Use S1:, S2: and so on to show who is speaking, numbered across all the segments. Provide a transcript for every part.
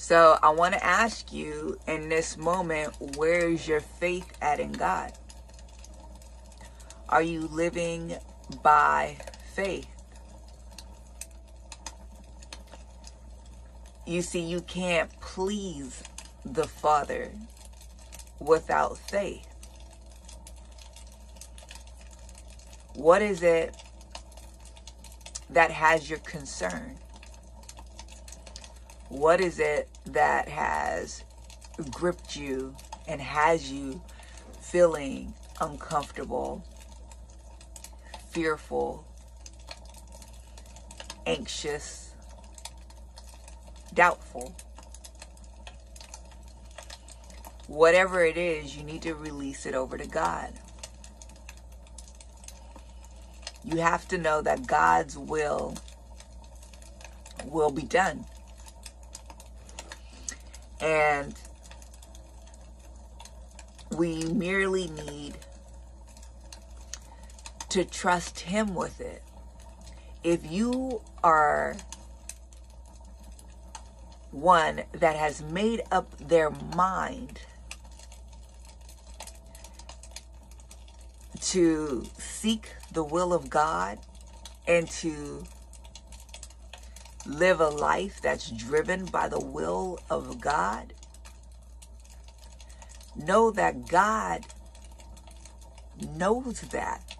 S1: So I want to ask you in this moment, where is your faith at in God? Are you living by faith? You see, you can't please the Father without faith. What is it that has your concern? What is it that has gripped you and has you feeling uncomfortable, fearful, anxious, doubtful? Whatever it is, you need to release it over to God. You have to know that God's will will be done. And we merely need to trust Him with it. If you are one that has made up their mind to seek the will of God and to live a life that's driven by the will of God, know that God knows that.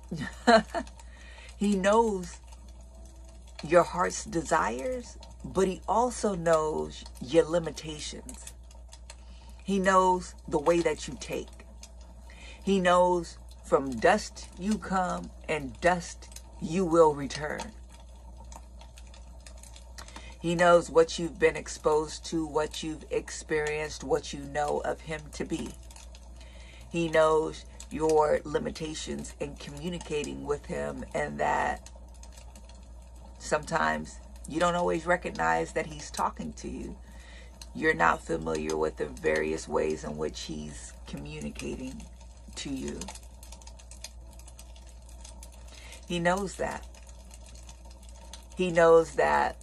S1: he knows your heart's desires, but He also knows your limitations. He knows the way that you take. He knows from dust you come and dust you will return. He knows what you've been exposed to, what you've experienced, what you know of Him to be. He knows your limitations in communicating with Him, and that sometimes you don't always recognize that He's talking to you. You're not familiar with the various ways in which He's communicating to you. He knows that. He knows that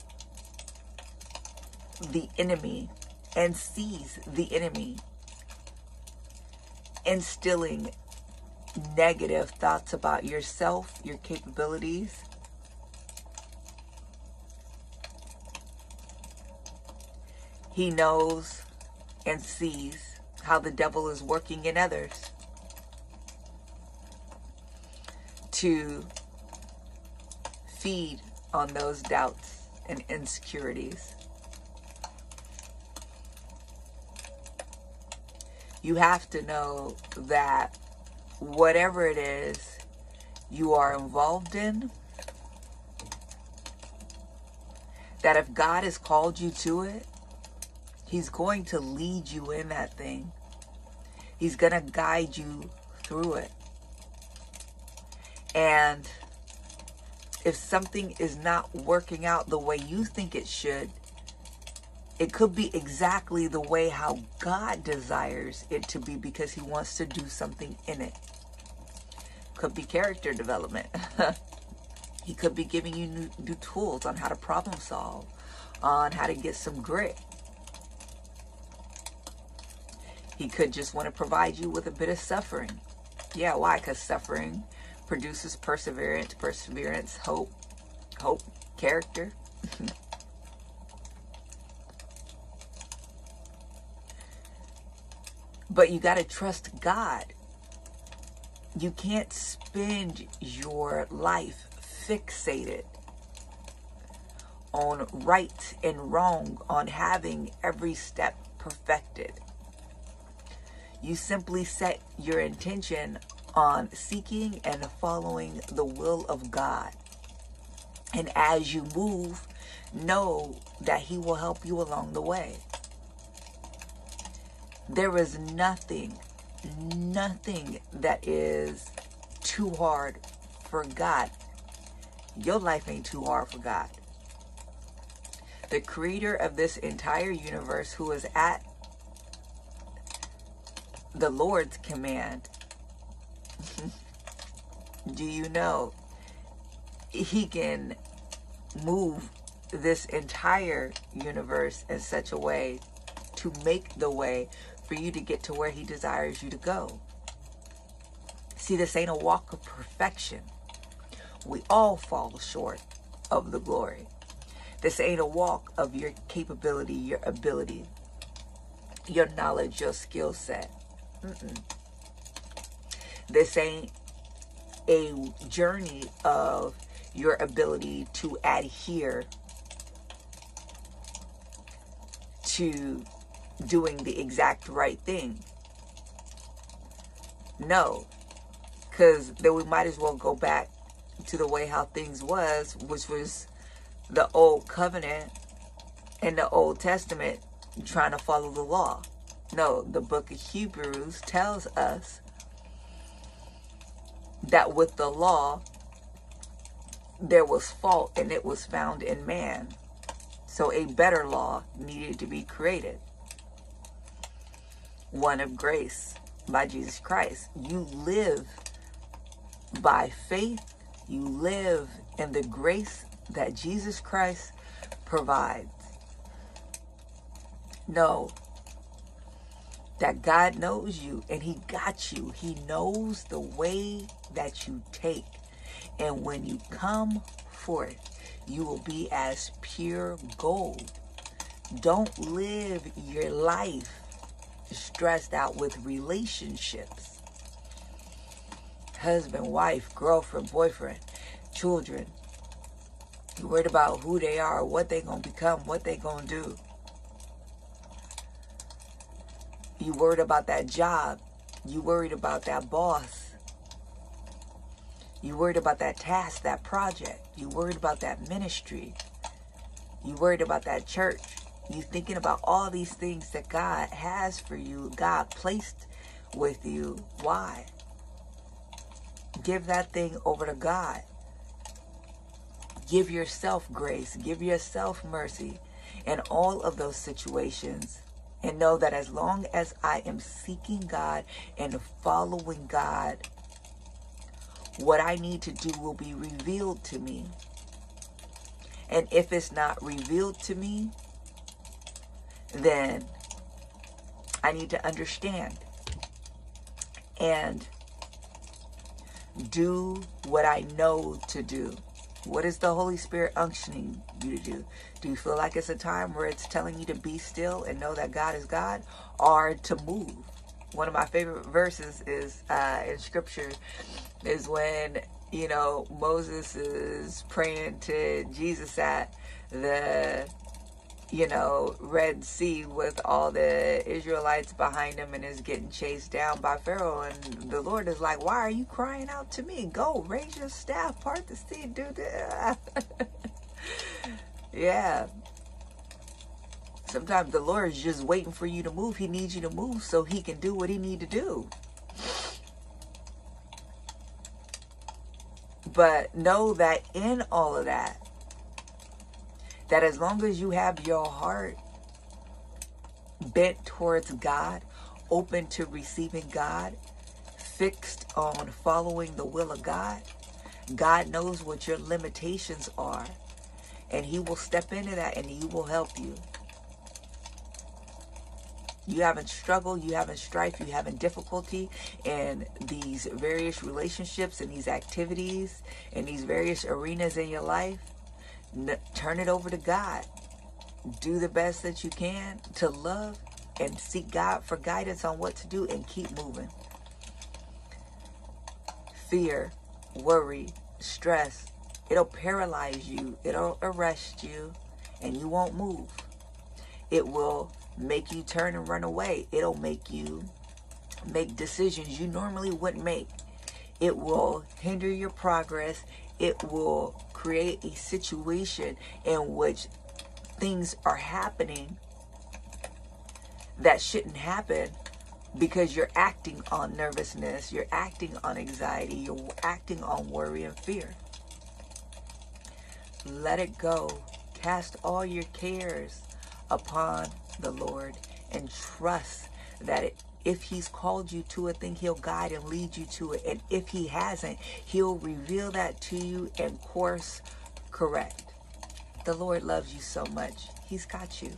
S1: the enemy and sees the enemy instilling negative thoughts about yourself, your capabilities. He knows and sees how the devil is working in others to feed on those doubts and insecurities. You have to know that whatever it is you are involved in, that if God has called you to it, He's going to lead you in that thing. He's going to guide you through it. And if something is not working out the way you think it should, it could be exactly the way how God desires it to be because he wants to do something in it. Could be character development. he could be giving you new, new tools on how to problem solve, on how to get some grit. He could just want to provide you with a bit of suffering. Yeah, why? Because suffering produces perseverance, perseverance, hope, hope, character. But you got to trust God. You can't spend your life fixated on right and wrong, on having every step perfected. You simply set your intention on seeking and following the will of God. And as you move, know that He will help you along the way. There is nothing, nothing that is too hard for God. Your life ain't too hard for God. The creator of this entire universe, who is at the Lord's command, do you know he can move this entire universe in such a way to make the way for you to get to where He desires you to go. See, this ain't a walk of perfection. We all fall short of the glory. This ain't a walk of your capability, your ability, your knowledge, your skill set. This ain't a journey of your ability to adhere to doing the exact right thing. No, because then we might as well go back to the way how things was, which was the old covenant and the Old Testament trying to follow the law. No, the book of Hebrews tells us that with the law, there was fault and it was found in man. So a better law needed to be created. One of grace by Jesus Christ. You live by faith. You live in the grace that Jesus Christ provides. Know that God knows you and He got you. He knows the way that you take. And when you come forth, you will be as pure gold. Don't live your life stressed out with relationships. Husband, wife, girlfriend, boyfriend, children. You're worried about who they are, what they're going to become, what they're going to do. You worried about that job. You worried about that boss. You worried about that task, that project. You worried about that ministry. You worried about that church. You thinking about all these things that God has for you, God placed with you. Why? Give that thing over to God. Give yourself grace. Give yourself mercy in all of those situations. And know that as long as I am seeking God and following God, what I need to do will be revealed to me. And if it's not revealed to me, then I need to understand and do what I know to do. What is the Holy Spirit unctioning you to do? Do you feel like it's a time where it's telling you to be still and know that God is God or to move? One of my favorite verses is uh, in scripture is when, you know, Moses is praying to Jesus at the you know, Red Sea with all the Israelites behind him and is getting chased down by Pharaoh. And the Lord is like, Why are you crying out to me? Go, raise your staff, part the sea, do that. yeah. Sometimes the Lord is just waiting for you to move. He needs you to move so he can do what he need to do. But know that in all of that, that as long as you have your heart bent towards God, open to receiving God, fixed on following the will of God, God knows what your limitations are. And He will step into that and He will help you. You haven't struggled, you haven't strife, you haven't difficulty in these various relationships and these activities and these various arenas in your life turn it over to God. Do the best that you can to love and seek God for guidance on what to do and keep moving. Fear, worry, stress, it'll paralyze you, it'll arrest you, and you won't move. It will make you turn and run away. It'll make you make decisions you normally wouldn't make. It will hinder your progress. It will create a situation in which things are happening that shouldn't happen because you're acting on nervousness, you're acting on anxiety, you're acting on worry and fear. Let it go. Cast all your cares upon the Lord and trust that it if he's called you to a thing, he'll guide and lead you to it. And if he hasn't, he'll reveal that to you and course correct. The Lord loves you so much. He's got you.